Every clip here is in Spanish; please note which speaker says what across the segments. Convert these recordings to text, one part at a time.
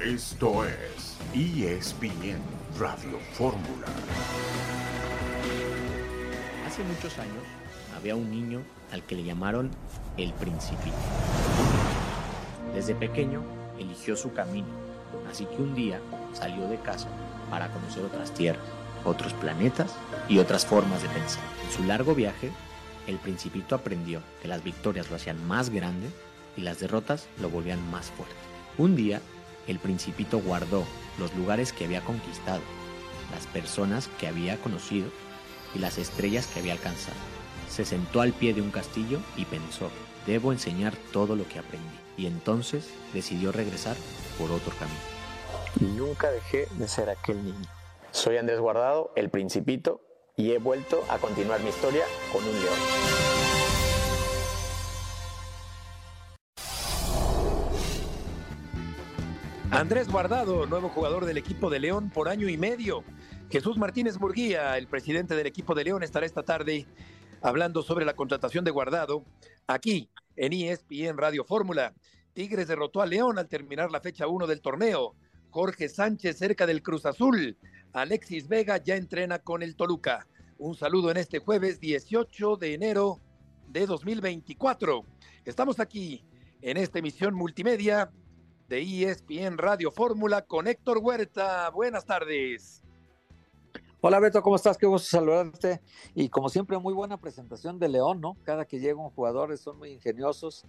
Speaker 1: Esto es ESPN Radio Fórmula.
Speaker 2: Hace muchos años había un niño al que le llamaron el Principito. Desde pequeño eligió su camino, así que un día salió de casa para conocer otras tierras, otros planetas y otras formas de pensar. En su largo viaje, el Principito aprendió que las victorias lo hacían más grande y las derrotas lo volvían más fuerte. Un día, el Principito guardó los lugares que había conquistado, las personas que había conocido y las estrellas que había alcanzado. Se sentó al pie de un castillo y pensó, debo enseñar todo lo que aprendí. Y entonces decidió regresar por otro camino.
Speaker 3: Nunca dejé de ser aquel niño. Soy Andrés Guardado, el Principito, y he vuelto a continuar mi historia con un león.
Speaker 4: Andrés Guardado, nuevo jugador del equipo de León por año y medio. Jesús Martínez Murguía, el presidente del equipo de León, estará esta tarde hablando sobre la contratación de Guardado aquí en ESPN Radio Fórmula. Tigres derrotó a León al terminar la fecha 1 del torneo. Jorge Sánchez cerca del Cruz Azul. Alexis Vega ya entrena con el Toluca. Un saludo en este jueves 18 de enero de 2024. Estamos aquí en esta emisión multimedia de ESPN Radio Fórmula con Héctor Huerta. Buenas tardes.
Speaker 5: Hola Beto, ¿cómo estás? Qué gusto saludarte. Y como siempre, muy buena presentación de León, ¿no? Cada que llega un jugador son muy ingeniosos.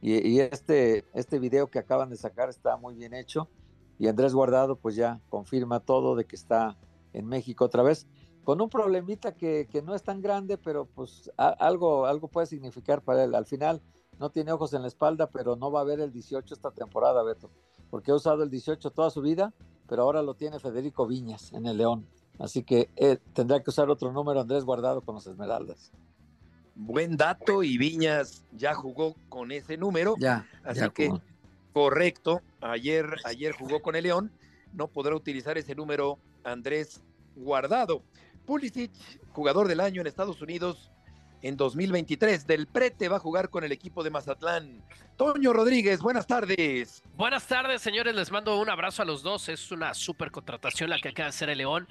Speaker 5: Y, este, este video que acaban de sacar está muy bien hecho. Y Andrés Guardado pues ya confirma todo de que está en México otra vez. Con un problemita que, que no es tan grande, pero pues algo, algo puede significar para él. Al final no tiene ojos en la espalda, pero no va a ver el 18 esta temporada, Beto, porque ha usado el 18 toda su vida, pero ahora lo tiene Federico Viñas en el León. Así que eh, tendrá que usar otro número Andrés Guardado con los Esmeraldas.
Speaker 4: Buen dato y Viñas ya jugó con ese número.
Speaker 5: Ya.
Speaker 4: Así que correcto. Ayer, ayer jugó con el León. No podrá utilizar ese número Andrés Guardado. Pulisic, jugador del año en Estados Unidos, en 2023. Del Prete va a jugar con el equipo de Mazatlán. Toño Rodríguez, buenas tardes.
Speaker 6: Buenas tardes, señores. Les mando un abrazo a los dos. Es una super contratación la que acaba de hacer el León.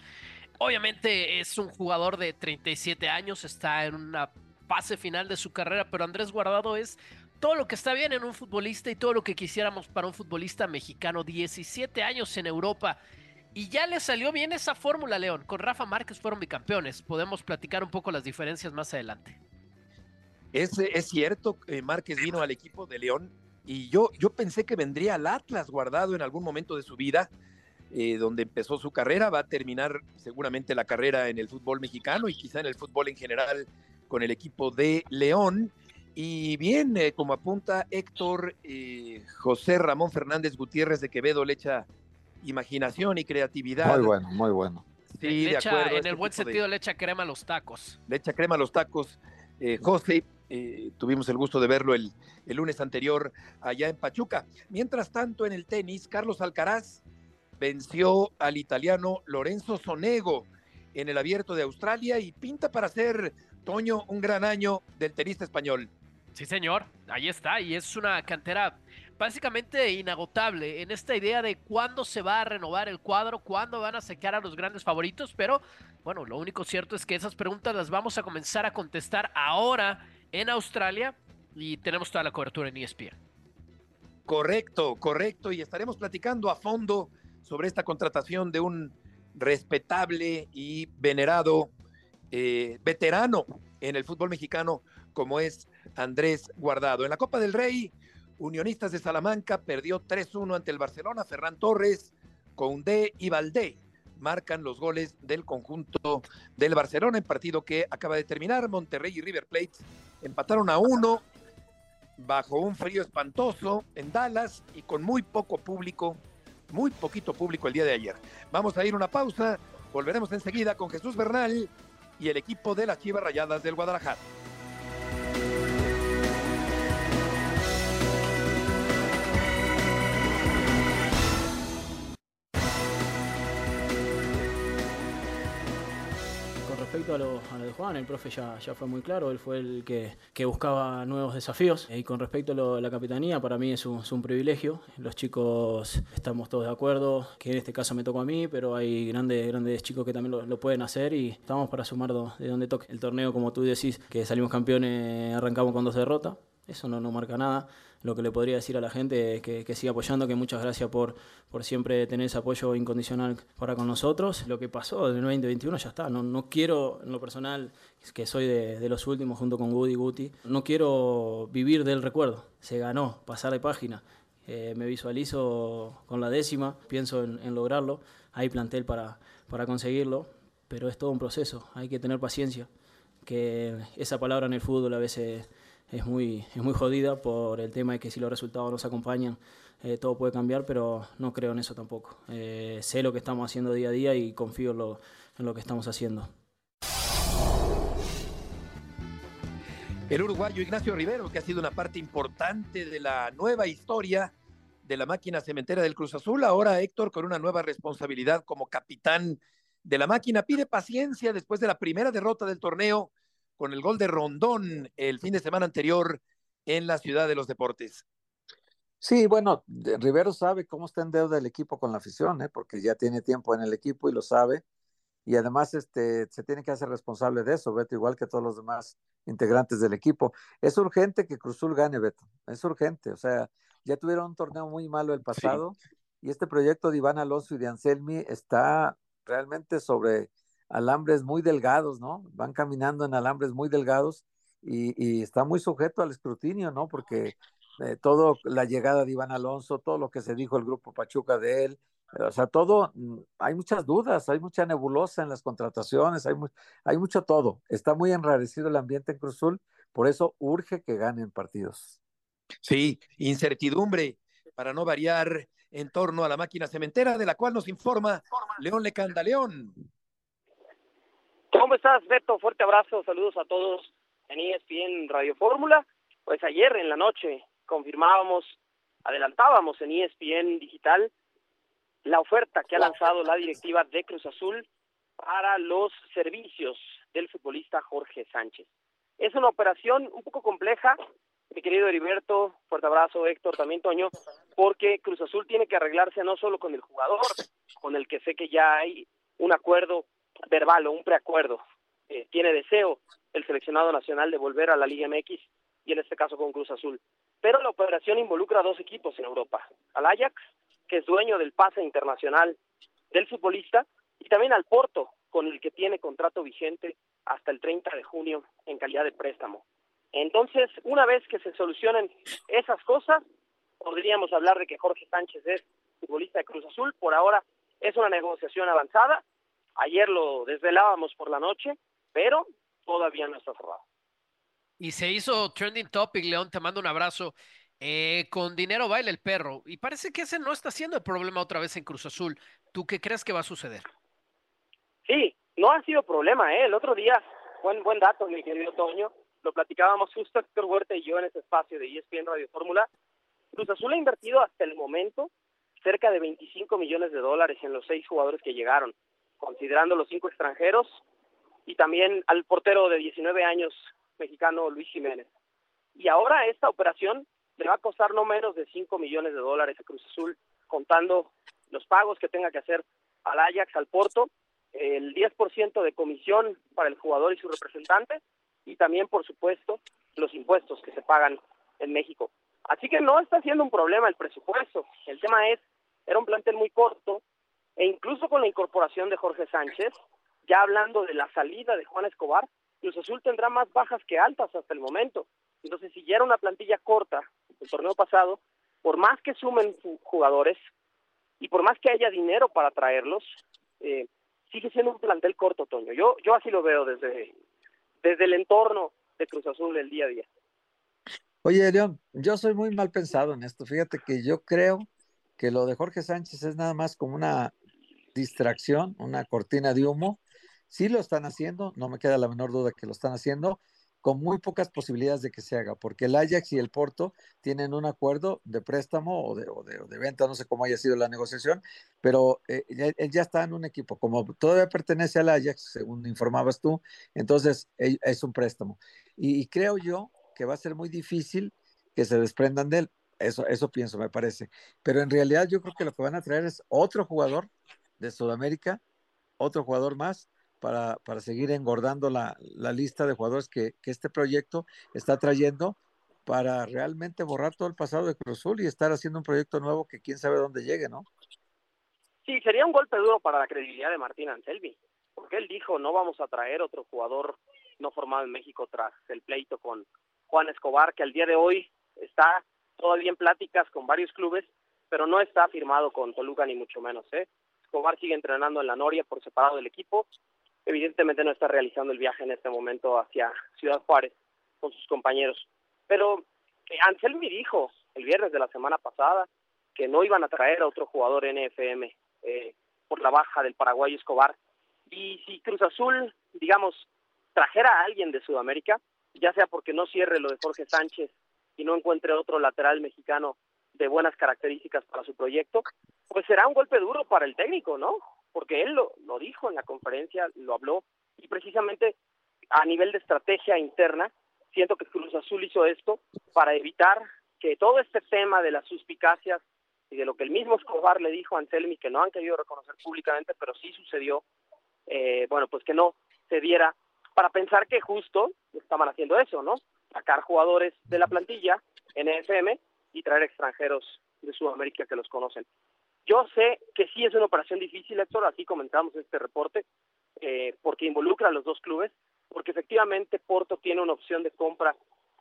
Speaker 6: Obviamente es un jugador de 37 años, está en una fase final de su carrera, pero Andrés Guardado es todo lo que está bien en un futbolista y todo lo que quisiéramos para un futbolista mexicano. 17 años en Europa y ya le salió bien esa fórmula, León. Con Rafa Márquez fueron bicampeones. Podemos platicar un poco las diferencias más adelante.
Speaker 4: Es, es cierto, eh, Márquez vino al equipo de León y yo, yo pensé que vendría al Atlas guardado en algún momento de su vida, eh, donde empezó su carrera. Va a terminar seguramente la carrera en el fútbol mexicano y quizá en el fútbol en general con el equipo de León. Y bien, eh, como apunta Héctor, José Ramón Fernández Gutiérrez de Quevedo le echa imaginación y creatividad.
Speaker 5: Muy bueno, muy bueno.
Speaker 6: Sí, de acuerdo. En este el buen sentido le echa crema a los tacos.
Speaker 4: Le echa crema a los tacos. Eh, José, eh, tuvimos el gusto de verlo el, el, lunes anterior allá en Pachuca. Mientras tanto, en el tenis, Carlos Alcaraz venció al italiano Lorenzo Sonego en el abierto de Australia y pinta para ser, Toño, un gran año del tenista español.
Speaker 6: Sí, señor, ahí está, y es una cantera básicamente inagotable en esta idea de cuándo se va a renovar el cuadro, cuándo van a secar a los grandes favoritos, pero bueno, lo único cierto es que esas preguntas las vamos a comenzar a contestar ahora en Australia y tenemos toda la cobertura en ESPN.
Speaker 4: Correcto, correcto, y estaremos platicando a fondo sobre esta contratación de un respetable y venerado eh, veterano en el fútbol mexicano como es Andrés Guardado. En la Copa del Rey, Unionistas de Salamanca perdió 3-1 ante el Barcelona. Ferran Torres, Conde y Valdé marcan los goles del conjunto del Barcelona en partido que acaba de terminar. Monterrey y River Plate empataron a uno bajo un frío espantoso en Dallas y con muy poco público, muy poquito público el día de ayer. Vamos a ir una pausa, volveremos enseguida con Jesús Bernal y el equipo de las Chivas Rayadas del Guadalajara.
Speaker 7: Respecto a lo, de Juan, el profe ya, ya fue muy claro, él fue el que, que buscaba nuevos desafíos. Y con respecto a, la capitanía, para mí es un, es un, privilegio. Los chicos estamos todos de acuerdo, que en este caso me tocó a mí, pero hay grandes, grandes chicos que también lo, pueden hacer y estamos para sumar de donde toque. El torneo, como tú decís, que salimos campeones, arrancamos con dos derrotas, eso no, no marca nada lo que le podría decir a la gente es que, siga apoyando, que muchas gracias por, por siempre tener ese apoyo incondicional para con nosotros. Lo que pasó en el 2021 ya está. No, no quiero, en lo personal, que soy de, los últimos junto con Woody Guti, no quiero vivir del recuerdo. Se ganó, pasar de página. Eh, me visualizo con la décima, pienso en, en lograrlo. Hay plantel para, para conseguirlo, pero es todo un proceso. Hay que tener paciencia, que esa palabra en el fútbol a veces es muy, es muy jodida por el tema de que si los resultados nos acompañan, eh, todo puede cambiar, pero no creo en eso tampoco. Eh, sé lo que estamos haciendo día a día y confío en lo, en lo que estamos haciendo.
Speaker 4: El uruguayo Ignacio Rivero, que ha sido una parte importante de la nueva historia de la máquina cementera del Cruz Azul, ahora Héctor con una nueva responsabilidad como capitán de la máquina, pide paciencia después de la primera derrota del torneo con el gol de Rondón el fin de semana anterior en la ciudad de los deportes.
Speaker 5: Sí, bueno, Rivero sabe cómo está en deuda el equipo con la afición, ¿eh? porque ya tiene tiempo en el equipo y lo sabe. Y además este, se tiene que hacer responsable de eso, Beto, igual que todos los demás integrantes del equipo. Es urgente que Cruzul gane, Beto. Es urgente. O sea, ya tuvieron un torneo muy malo el pasado y este proyecto de Iván Alonso y de Anselmi está realmente sobre alambres muy delgados, ¿no? Van caminando en alambres muy delgados y, está muy sujeto al escrutinio, ¿no? Porque eh, todo, la llegada de Iván Alonso, todo lo que se dijo el grupo Pachuca de él, o sea, todo, mm, hay muchas dudas, hay mucha nebulosa en las contrataciones, hay, hay mucho todo. Está muy enrarecido el ambiente en Cruzul, por eso urge que ganen partidos.
Speaker 4: Sí, incertidumbre para no variar en torno a la máquina cementera, de la cual nos informa León Lecanda. León.
Speaker 8: ¿Cómo estás, Beto? Fuerte abrazo, saludos a todos en ESPN Radio Fórmula. Pues ayer en la noche confirmábamos, adelantábamos en ESPN Digital la oferta que ha lanzado la directiva de Cruz Azul para los servicios del futbolista Jorge Sánchez. Es una operación un poco compleja, mi querido Heriberto, fuerte abrazo, Héctor, también Toño, porque Cruz Azul tiene que arreglarse no solo con el jugador, con el que sé que ya hay un acuerdo verbal o un preacuerdo. Eh, tiene deseo el seleccionado nacional de volver a la Liga MX y en este caso con Cruz Azul. Pero la operación involucra a dos equipos en Europa, al Ajax, que es dueño del pase internacional del futbolista, y también al Porto, con el que tiene contrato vigente hasta el 30 de junio en calidad de préstamo. Entonces, una vez que se solucionen esas cosas, podríamos hablar de que Jorge Sánchez es futbolista de Cruz Azul. Por ahora es una negociación avanzada Ayer lo desvelábamos por la noche, pero todavía no está cerrado.
Speaker 6: Y se hizo trending topic, León, te mando un abrazo. Eh, con dinero baila el perro. Y parece que ese no está siendo el problema otra vez en Cruz Azul. ¿Tú qué crees que va a suceder?
Speaker 8: Sí, no ha sido problema, ¿eh? El otro día, buen, buen dato, mi querido Toño, lo platicábamos justo Héctor Huerta y yo en ese espacio de ESPN Radio Fórmula. Cruz Azul ha invertido hasta el momento cerca de 25 millones de dólares en los seis jugadores que llegaron considerando los cinco extranjeros, y también al portero de 19 años mexicano Luis Jiménez. Y ahora esta operación le va a costar no menos de 5 millones de dólares a Cruz Azul, contando los pagos que tenga que hacer al Ajax, al Porto, el 10% de comisión para el jugador y su representante, y también, por supuesto, los impuestos que se pagan en México. Así que no está siendo un problema el presupuesto. El tema es, era un plantel muy corto, e incluso con la incorporación de Jorge Sánchez, ya hablando de la salida de Juan Escobar, Cruz Azul tendrá más bajas que altas hasta el momento. Entonces, si ya era una plantilla corta el torneo pasado, por más que sumen jugadores y por más que haya dinero para traerlos, eh, sigue siendo un plantel corto, Toño. Yo, yo así lo veo desde, desde el entorno de Cruz Azul el día a día.
Speaker 5: Oye, León, yo soy muy mal pensado en esto. Fíjate que yo creo que lo de Jorge Sánchez es nada más como una distracción, una cortina de humo. Sí lo están haciendo, no me queda la menor duda que lo están haciendo, con muy pocas posibilidades de que se haga, porque el Ajax y el Porto tienen un acuerdo de préstamo o de, de, venta, no sé cómo haya sido la negociación, pero eh, él ya está en un equipo, como todavía pertenece al Ajax, según informabas tú, entonces es un préstamo. Y, creo yo que va a ser muy difícil que se desprendan de él, eso, eso pienso, me parece, pero en realidad yo creo que lo que van a traer es otro jugador de Sudamérica, otro jugador más, para, para seguir engordando la, la lista de jugadores que, que, este proyecto está trayendo para realmente borrar todo el pasado de Cruz Azul y estar haciendo un proyecto nuevo que quién sabe dónde llegue, ¿no?
Speaker 8: Sí, sería un golpe duro para la credibilidad de Martín Anselmi, porque él dijo, no vamos a traer otro jugador no formado en México tras el pleito con Juan Escobar, que al día de hoy está todavía en pláticas con varios clubes, pero no está firmado con Toluca ni mucho menos. ¿eh? Escobar sigue entrenando en la Noria por separado del equipo evidentemente no está realizando el viaje en este momento hacia Ciudad Juárez con sus compañeros. Pero eh, Anselmi dijo el viernes de la semana pasada que no iban a traer a otro jugador NFM eh, por la baja del Paraguay Escobar. Y si Cruz Azul, digamos, trajera a alguien de Sudamérica, ya sea porque no cierre lo de Jorge Sánchez y no encuentre otro lateral mexicano de buenas características para su proyecto, pues será un golpe duro para el técnico, ¿no? porque él lo, lo dijo en la conferencia, lo habló, y precisamente a nivel de estrategia interna, siento que Cruz Azul hizo esto para evitar que todo este tema de las suspicacias y de lo que el mismo Escobar le dijo a Anselmi, que no han querido reconocer públicamente, pero sí sucedió, eh, bueno, pues que no se diera, para pensar que justo estaban haciendo eso, ¿no? Sacar jugadores de la plantilla en EFM y traer extranjeros de Sudamérica que los conocen. Yo sé que sí es una operación difícil, Héctor, así comentamos este reporte, eh, porque involucra a los dos clubes, porque efectivamente Porto tiene una opción de compra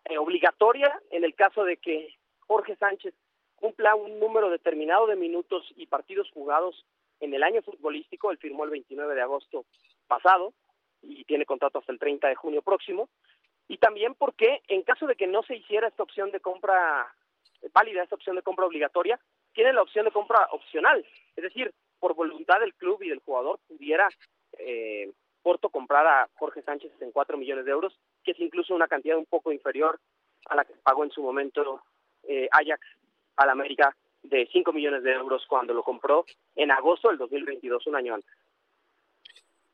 Speaker 8: eh, obligatoria en el caso de que Jorge Sánchez cumpla un número determinado de minutos y partidos jugados en el año futbolístico, él firmó el 29 de agosto pasado y tiene contrato hasta el 30 de junio próximo, y también porque en caso de que no se hiciera esta opción de compra válida, esta opción de compra obligatoria, tiene la opción de compra opcional, es decir, por voluntad del club y del jugador pudiera eh, Porto comprar a Jorge Sánchez en 4 millones de euros, que es incluso una cantidad un poco inferior a la que pagó en su momento eh, Ajax al América de 5 millones de euros cuando lo compró en agosto del 2022, un año antes.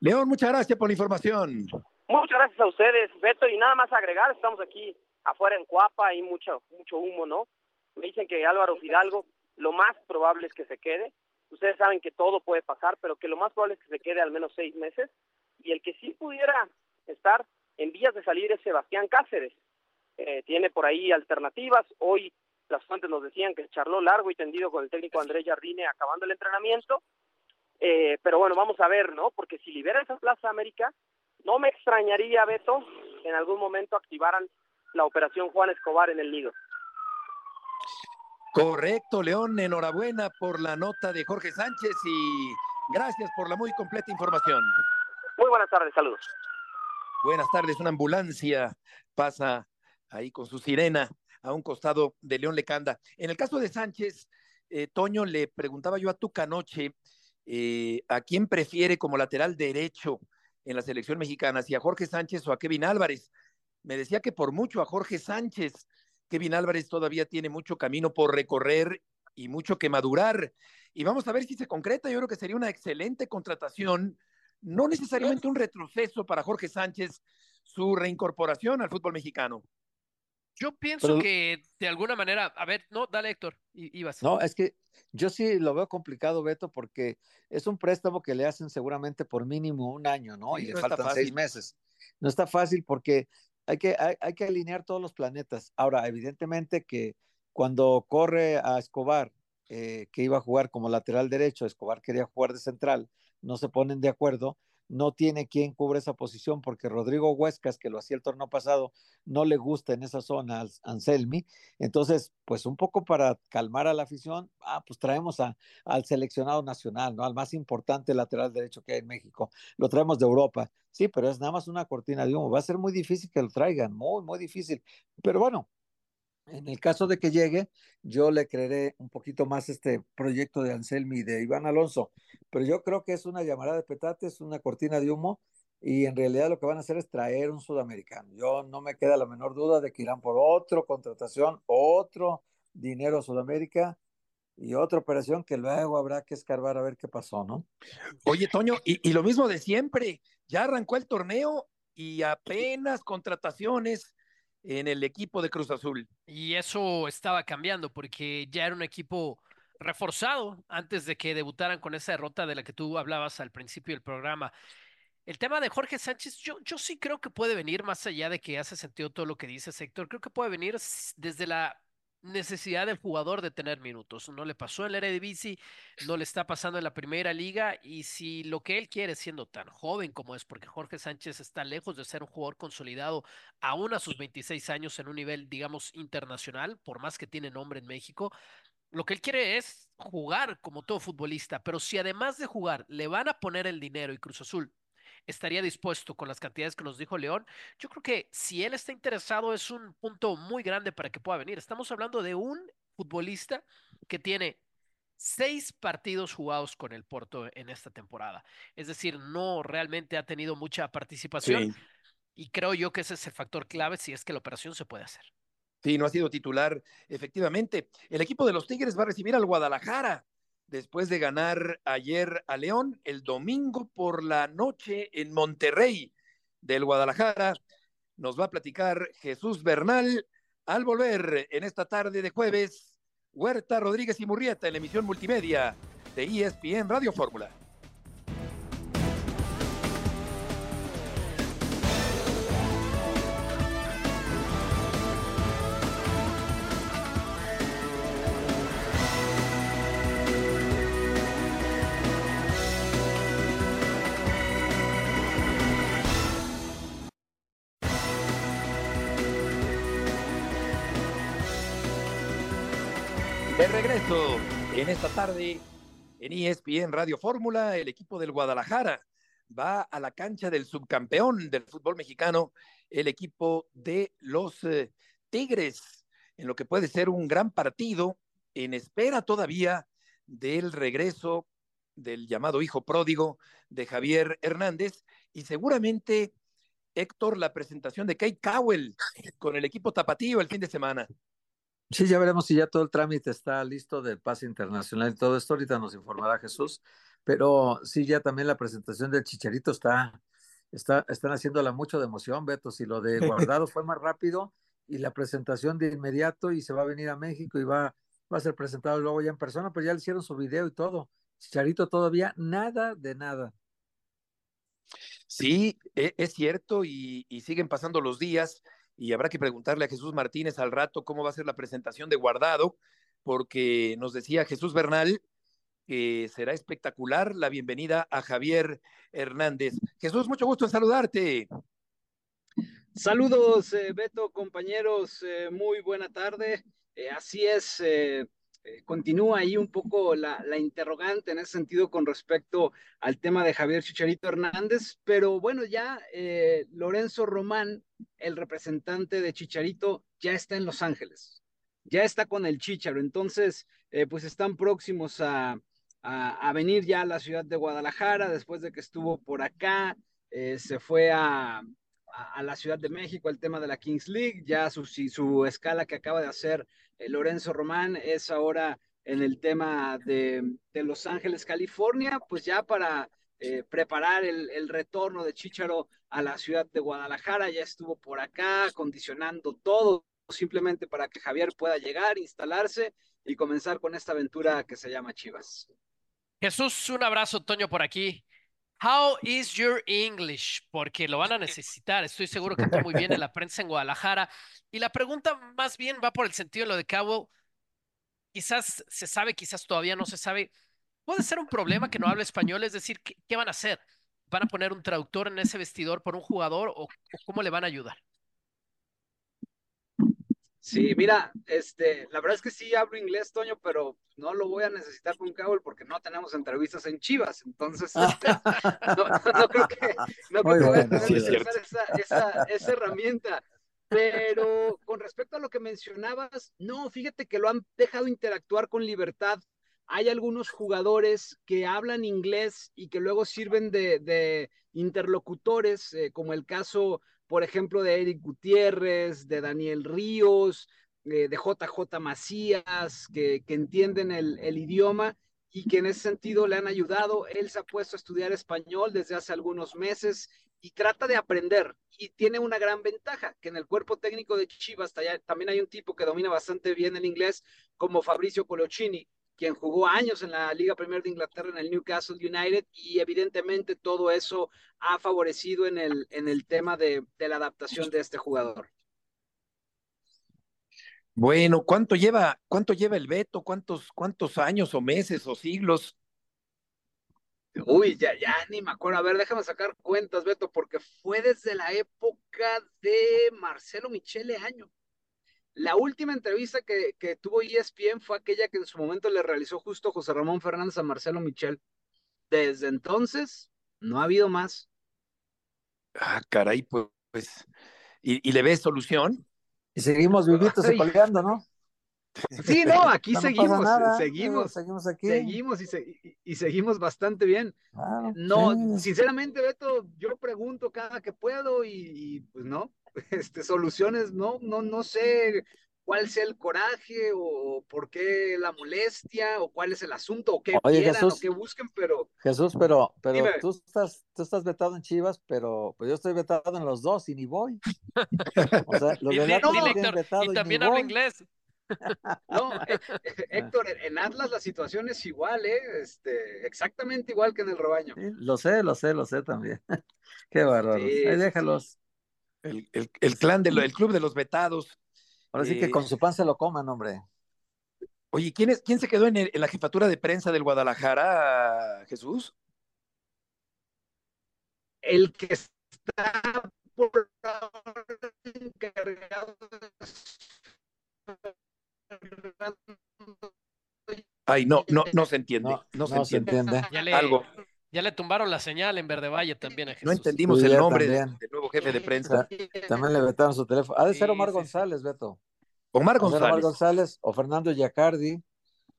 Speaker 4: León, muchas gracias por la información.
Speaker 8: Muchas gracias a ustedes, Beto, y nada más agregar, estamos aquí afuera en Cuapa, hay mucho, mucho humo, ¿no? Me dicen que Álvaro Fidalgo lo más probable es que se quede. Ustedes saben que todo puede pasar, pero que lo más probable es que se quede al menos seis meses. Y el que sí pudiera estar en vías de salir es Sebastián Cáceres. Eh, tiene por ahí alternativas. Hoy las fuentes nos decían que charló largo y tendido con el técnico Andrés Jardine acabando el entrenamiento. Eh, pero bueno, vamos a ver, ¿no? Porque si libera esa Plaza América, no me extrañaría, Beto, que en algún momento activaran la operación Juan Escobar en el nido.
Speaker 4: Correcto, León, enhorabuena por la nota de Jorge Sánchez y gracias por la muy completa información.
Speaker 8: Muy buenas tardes, saludos.
Speaker 4: Buenas tardes, una ambulancia pasa ahí con su sirena a un costado de León Lecanda. En el caso de Sánchez, eh, Toño, le preguntaba yo a Tucanoche eh, a quién prefiere como lateral derecho en la selección mexicana, si a Jorge Sánchez o a Kevin Álvarez. Me decía que por mucho a Jorge Sánchez, Kevin Álvarez todavía tiene mucho camino por recorrer y mucho que madurar. Y vamos a ver si se concreta. Yo creo que sería una excelente contratación, no necesariamente un retroceso para Jorge Sánchez, su reincorporación al fútbol mexicano.
Speaker 6: Yo pienso que de alguna manera, a ver, no, dale Héctor, ibas.
Speaker 5: No, es que yo sí lo veo complicado, Beto, porque es un préstamo que le hacen seguramente por mínimo un año, ¿no? y le faltan seis meses. No está fácil porque hay que, hay, que alinear todos los planetas. Ahora, evidentemente que cuando corre a Escobar, eh, que iba a jugar como lateral derecho, Escobar quería jugar de central, no se ponen de acuerdo, no tiene quien cubre esa posición porque Rodrigo Huescas, que lo hacía el torneo pasado, no le gusta en esa zona al Anselmi. Entonces, pues un poco para calmar a la afición, ah, pues traemos a, al seleccionado nacional, ¿no? Al más importante lateral derecho que hay en México. Lo traemos de Europa. Sí, pero es nada más una cortina de humo. Va a ser muy difícil que lo traigan, muy, muy difícil. Pero bueno, en el caso de que llegue, yo le creeré un poquito más este proyecto de Anselmi y de Iván Alonso, pero yo creo que es una llamada de petate, es una cortina de humo y en realidad lo que van a hacer es traer un sudamericano. Yo no me queda la menor duda de que irán por otra contratación, otro dinero a Sudamérica y otra operación que luego habrá que escarbar a ver qué pasó, ¿no?
Speaker 4: Oye, Toño, y lo mismo de siempre, ya arrancó el torneo y apenas contrataciones en el equipo de Cruz Azul.
Speaker 6: Y eso estaba cambiando porque ya era un equipo reforzado antes de que debutaran con esa derrota de la que tú hablabas al principio del programa. El tema de Jorge Sánchez, yo, yo sí creo que puede venir más allá de que hace sentido todo lo que dice Sector, creo que puede venir desde la necesidad del jugador de tener minutos. No le pasó en la Eredivisie, no le está pasando en la primera liga y si lo que él quiere siendo tan joven como es, porque Jorge Sánchez está lejos de ser un jugador consolidado aún a sus 26 años en un nivel, digamos, internacional, por más que tiene nombre en México, lo que él quiere es jugar como todo futbolista, pero si además de jugar le van a poner el dinero y Cruz Azul estaría dispuesto con las cantidades que nos dijo León, yo creo que si él está interesado es un punto muy grande para que pueda venir. Estamos hablando de un futbolista que tiene seis partidos jugados con el Porto en esta temporada. Es decir, no realmente ha tenido mucha participación. Y creo yo que ese es el factor clave si es que la operación se puede hacer.
Speaker 4: Sí, no ha sido titular, efectivamente. El equipo de los Tigres va a recibir al Guadalajara después de ganar ayer a León, el domingo por la noche en Monterrey del Guadalajara. Nos va a platicar Jesús Bernal al volver en esta tarde de jueves. Huerta Rodríguez y Murrieta en la emisión multimedia de ESPN Radio Fórmula. De regreso en esta tarde en ESPN Radio Fórmula, el equipo del Guadalajara va a la cancha del subcampeón del fútbol mexicano, el equipo de los eh, Tigres, en lo que puede ser un gran partido, en espera todavía del regreso del llamado hijo pródigo de Javier Hernández y seguramente Héctor la presentación de Kate Cowell con el equipo tapatío el fin de semana.
Speaker 5: Sí, ya veremos si ya todo el trámite está listo del pase internacional y todo esto. Ahorita nos informará Jesús. Pero sí, ya también la presentación del Chicharito está, está, están haciéndola mucho de emoción, Beto. Si lo de Guardado fue más rápido y la presentación de inmediato y se va a venir a México y va, va a ser presentado luego ya en persona, pero ya le hicieron su video y todo. Chicharito todavía nada de nada.
Speaker 4: Sí, e, es cierto y, y siguen pasando los días y habrá que preguntarle a Jesús Martínez al rato cómo va a ser la presentación de Guardado, porque nos decía Jesús Bernal que será espectacular la bienvenida a Javier Hernández. Jesús, mucho gusto en saludarte.
Speaker 9: Saludos, eh, Beto, compañeros, eh, muy buena tarde. Eh, así es, continúa ahí un poco la, interrogante en ese sentido con respecto al tema de Javier Chicharito Hernández, pero bueno, ya Lorenzo Román, el representante de Chicharito, ya está en Los Ángeles, ya está con el Chicharo, entonces eh, pues están próximos a, a, venir ya a la ciudad de Guadalajara después de que estuvo por acá, eh, se fue a, a, la Ciudad de México el tema de la Kings League, ya su, su escala que acaba de hacer eh, Lorenzo Román es ahora en el tema de, de Los Ángeles, California, pues ya para preparar el, el, retorno de Chicharo a la ciudad de Guadalajara, ya estuvo por acá condicionando todo simplemente para que Javier pueda llegar, instalarse y comenzar con esta aventura que se llama Chivas.
Speaker 6: Jesús, un abrazo, Toño, por aquí. How is your English? Porque lo van a necesitar. Estoy seguro que está muy bien en la prensa en Guadalajara. Y la pregunta más bien va por el sentido de lo de Cabo. Quizás se sabe, quizás todavía no se sabe. Puede ser un problema que no hable español, es decir, ¿qué, qué van a hacer? ¿Van a poner un traductor en ese vestidor por un jugador o, o cómo le van a ayudar?
Speaker 9: Sí, mira, este, la verdad es que sí hablo inglés, Toño, pero no lo voy a necesitar con Cable porque no tenemos entrevistas en Chivas, entonces este, no, no, creo que, no creo que voy a tener que utilizar esa, esa, esa herramienta. Pero con respecto a lo que mencionabas, no, fíjate que lo han dejado interactuar con libertad hay algunos jugadores que hablan inglés y que luego sirven de, interlocutores, eh, como el caso, por ejemplo, de Eric Gutiérrez, de Daniel Ríos, eh, de JJ Macías, que, entienden el, idioma y que en ese sentido le han ayudado. Él se ha puesto a estudiar español desde hace algunos meses y trata de aprender. Y tiene una gran ventaja, que en el cuerpo técnico de Chivas también hay un tipo que domina bastante bien el inglés, como Fabricio Colochini, quien jugó años en la Liga Premier de Inglaterra en el Newcastle United y evidentemente todo eso ha favorecido en el, en el tema de, de la adaptación de este jugador.
Speaker 4: Bueno, ¿cuánto lleva, cuánto lleva el Beto? ¿Cuántos, cuántos años o meses o siglos?
Speaker 9: Uy, ya, ya ni me acuerdo. A ver, déjame sacar cuentas, Beto, porque fue desde la época de Marcelo Michele Año. La última entrevista que, que, tuvo ESPN fue aquella que en su momento le realizó justo José Ramón Fernández a Marcelo Michel. Desde entonces, no ha habido más.
Speaker 4: Ah, caray, pues. ¿Y, y le ves solución?
Speaker 5: Y seguimos vivitos y colgando, ¿no?
Speaker 9: Sí, no, aquí seguimos, seguimos,
Speaker 5: seguimos aquí.
Speaker 9: Seguimos y, seguimos bastante bien. no, sinceramente, Beto, yo pregunto cada que puedo y, pues no, este, soluciones, no, no, no sé cuál sea el coraje o por qué la molestia o cuál es el asunto o qué quieran o qué busquen, pero
Speaker 5: Jesús, pero, pero tú estás, tú estás vetado en Chivas, pero pues yo estoy vetado en los dos y ni voy. O sea, los
Speaker 6: y, y también hablo inglés.
Speaker 9: No, eh, eh, Héctor, en Atlas la situación es igual, ¿eh? Este, exactamente igual que en el rebaño.
Speaker 5: lo sé, lo sé, lo sé también. Qué bárbaro. Ahí déjalos.
Speaker 4: El, el, el clan del club de los vetados
Speaker 5: Ahora sí que con eh, su pan se lo coman, hombre.
Speaker 4: Oye, ¿quién, es, quién se quedó en, la jefatura de prensa del Guadalajara, Jesús?
Speaker 9: El que está por encargado
Speaker 4: Ay, no, no, no se entiende. No, se, entiende.
Speaker 6: Ya le, Algo. Ya le tumbaron la señal en Verde Valle también a Jesús.
Speaker 4: No entendimos el nombre del nuevo jefe de prensa.
Speaker 5: También le vetaron su teléfono. Ha de ser Omar González, Beto.
Speaker 4: Omar González.
Speaker 5: Omar González o Fernando Yacardi.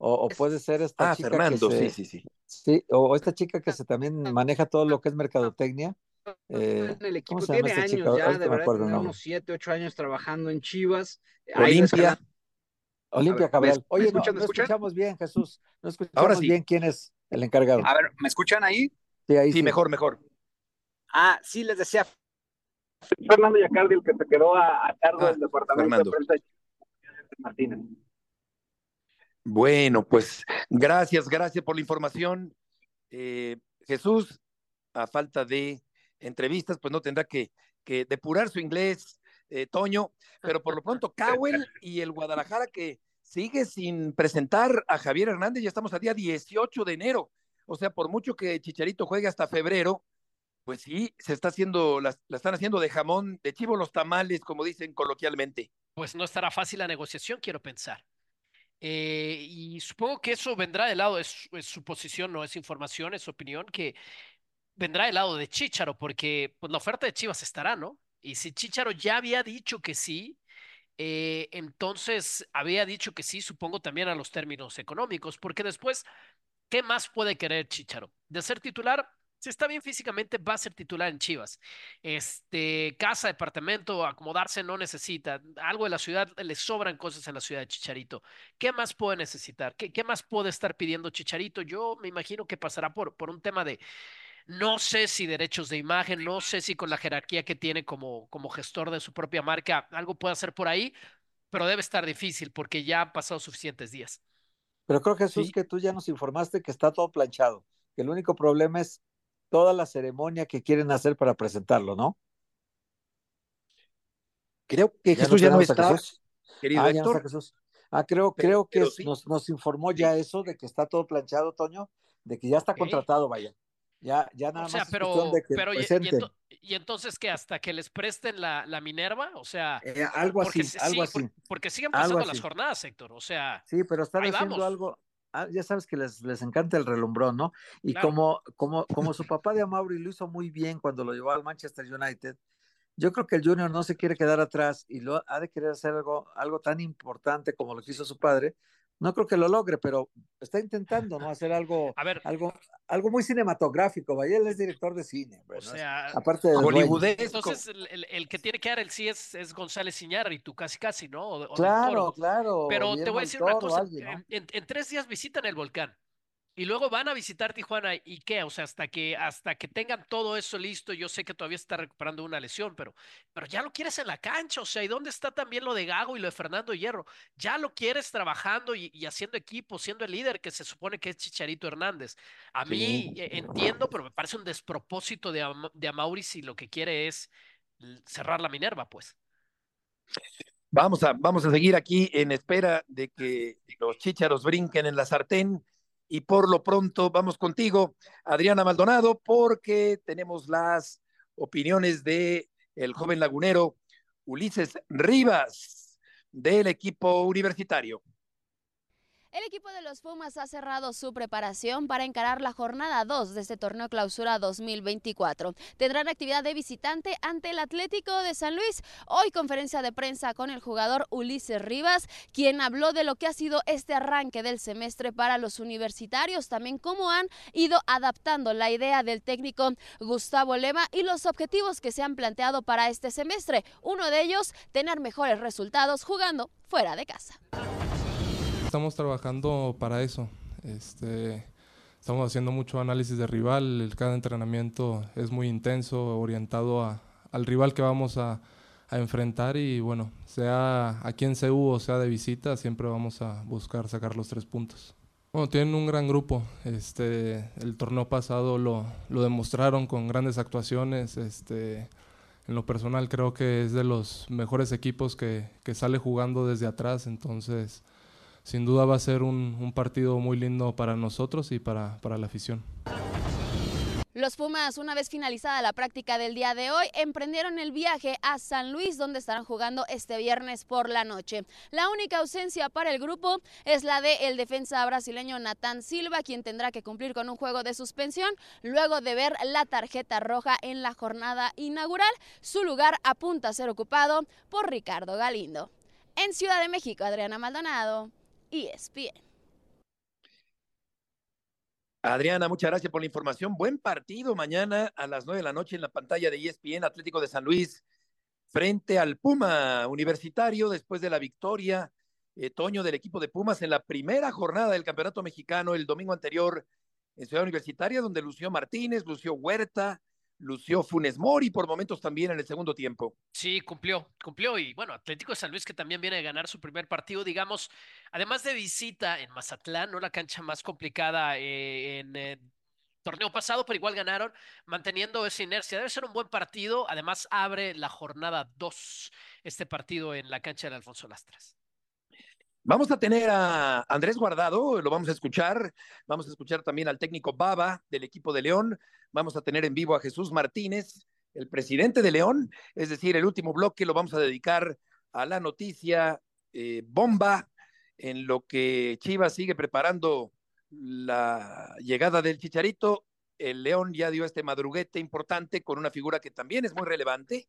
Speaker 5: O, puede ser esta
Speaker 4: ah,
Speaker 5: chica.
Speaker 4: Fernando,
Speaker 5: que
Speaker 4: sí, sí, sí.
Speaker 5: Sí, o esta chica que se también maneja todo lo que es mercadotecnia.
Speaker 9: Eh, el equipo tiene años ya, de verdad, unos siete, ocho años trabajando en Chivas.
Speaker 5: Olimpia. Olimpia Cabral. Oye, no, escuchamos bien, Jesús. No escuchamos Ahora bien quién es el encargado.
Speaker 9: A ver, ¿me escuchan ahí?
Speaker 5: Sí, ahí
Speaker 4: sí, mejor, mejor.
Speaker 9: Ah, sí, les decía. Fernando Yacardi, el que se quedó a, cargo ah, del departamento de prensa Martínez.
Speaker 4: Bueno, pues gracias, gracias por la información. Eh, Jesús, a falta de entrevistas, pues no tendrá que, que depurar su inglés, eh, Toño, pero por lo pronto Cowell y el Guadalajara que sigue sin presentar a Javier Hernández, ya estamos a día 18 de enero. O sea, por mucho que Chicharito juegue hasta febrero, pues sí, se está haciendo, la, están haciendo de jamón, de chivo los tamales, como dicen coloquialmente.
Speaker 6: Pues no estará fácil la negociación, quiero pensar. Eh, y supongo que eso vendrá del lado, es, su posición, no es información, es opinión, que vendrá del lado de Chicharo, porque pues, la oferta de Chivas estará, ¿no? Y si Chicharo ya había dicho que sí, eh, entonces había dicho que sí, supongo también a los términos económicos, porque después ¿Qué más puede querer Chicharo? De ser titular, si está bien físicamente, va a ser titular en Chivas. Este, casa, departamento, acomodarse no necesita. Algo de la ciudad, le sobran cosas en la ciudad de Chicharito. ¿Qué más puede necesitar? ¿Qué, qué más puede estar pidiendo Chicharito? Yo me imagino que pasará por, por un tema de, no sé si derechos de imagen, no sé si con la jerarquía que tiene como, como gestor de su propia marca, algo puede hacer por ahí, pero debe estar difícil porque ya han pasado suficientes días.
Speaker 5: Pero creo, Jesús, que tú ya nos informaste que está todo planchado, que el único problema es toda la ceremonia que quieren hacer para presentarlo, ¿no?
Speaker 4: Creo que Jesús ya no está,
Speaker 5: querido ah, Héctor. Jesús. Ah, creo, creo que nos, nos, informó ya eso de que está todo planchado, Toño, de que ya está contratado, vaya. Ya, ya nada
Speaker 6: o sea,
Speaker 5: más
Speaker 6: pero, de que pero y, entonces que hasta que les presten la, la Minerva, o sea,
Speaker 5: eh, algo así, algo así.
Speaker 6: Porque, siguen pasando las jornadas, Héctor, o sea.
Speaker 5: Sí, pero están haciendo algo, ah, ya sabes que les, les encanta el relumbrón, ¿no? Y como, como, como su papá de Amaury lo hizo muy bien cuando lo llevó al Manchester United, yo creo que el Junior no se quiere quedar atrás y lo ha de querer hacer algo, algo tan importante como lo que hizo su padre, no creo que lo logre, pero está intentando, ¿no? Hacer algo, algo, algo muy cinematográfico. Vaya, él es director de cine. O sea, aparte de
Speaker 6: Entonces, el, que tiene que dar el sí es, es González y tú casi casi, ¿no?
Speaker 5: claro, claro.
Speaker 6: Pero te voy a decir una cosa. en, en, tres días visitan el volcán. Y luego van a visitar Tijuana y qué, o sea, hasta que hasta que tengan todo eso listo, yo sé que todavía está recuperando una lesión, pero pero ya lo quieres en la cancha, o sea, ¿y dónde está también lo de Gago y lo de Fernando Hierro? Ya lo quieres trabajando y, haciendo equipo, siendo el líder que se supone que es Chicharito Hernández. A mí e, entiendo, pero me parece un despropósito de, de Amaury si lo que quiere es cerrar la Minerva, pues.
Speaker 4: Vamos a, vamos a seguir aquí en espera de que los chicharos brinquen en la sartén y por lo pronto vamos contigo, Adriana Maldonado, porque tenemos las opiniones de el joven lagunero Ulises Rivas del equipo universitario.
Speaker 10: El equipo de los Pumas ha cerrado su preparación para encarar la jornada 2 de este torneo clausura 2024. Tendrán actividad de visitante ante el Atlético de San Luis. Hoy conferencia de prensa con el jugador Ulises Rivas, quien habló de lo que ha sido este arranque del semestre para los universitarios, también cómo han ido adaptando la idea del técnico Gustavo Lema y los objetivos que se han planteado para este semestre. Uno de ellos, tener mejores resultados jugando fuera de casa.
Speaker 11: Estamos trabajando para eso. Este, estamos haciendo mucho análisis de rival. cada entrenamiento es muy intenso, orientado a, al rival que vamos a, a, enfrentar. Y bueno, sea aquí en CEU o sea de visita, siempre vamos a buscar sacar los tres puntos. Bueno, tienen un gran grupo. Este, el torneo pasado lo, lo demostraron con grandes actuaciones. Este, en lo personal creo que es de los mejores equipos que, que sale jugando desde atrás. Entonces sin duda va a ser un, partido muy lindo para nosotros y para, para la afición.
Speaker 10: Los Pumas, una vez finalizada la práctica del día de hoy, emprendieron el viaje a San Luis, donde estarán jugando este viernes por la noche. La única ausencia para el grupo es la de el defensa brasileño Natán Silva, quien tendrá que cumplir con un juego de suspensión luego de ver la tarjeta roja en la jornada inaugural. Su lugar apunta a ser ocupado por Ricardo Galindo. En Ciudad de México, Adriana Maldonado, ESPN.
Speaker 4: Adriana, muchas gracias por la información. Buen partido mañana a las nueve de la noche en la pantalla de ESPN Atlético de San Luis frente al Puma Universitario después de la victoria, eh, Toño, del equipo de Pumas en la primera jornada del Campeonato Mexicano el domingo anterior en Ciudad Universitaria, donde lució Martínez, lució Huerta, lució Funes Mori por momentos también en el segundo tiempo.
Speaker 6: Sí, cumplió, cumplió. Y bueno, Atlético de San Luis que también viene a ganar su primer partido, digamos, además de visita en Mazatlán, no la cancha más complicada eh, en el torneo pasado, pero igual ganaron, manteniendo esa inercia. Debe ser un buen partido. Además, abre la jornada 2 este partido en la cancha de Alfonso Lastras.
Speaker 4: Vamos a tener a Andrés Guardado, lo vamos a escuchar. Vamos a escuchar también al técnico Baba del equipo de León. Vamos a tener en vivo a Jesús Martínez, el presidente de León. Es decir, el último bloque lo vamos a dedicar a la noticia eh, bomba en lo que Chivas sigue preparando la llegada del Chicharito. El León ya dio este madruguete importante con una figura que también es muy relevante,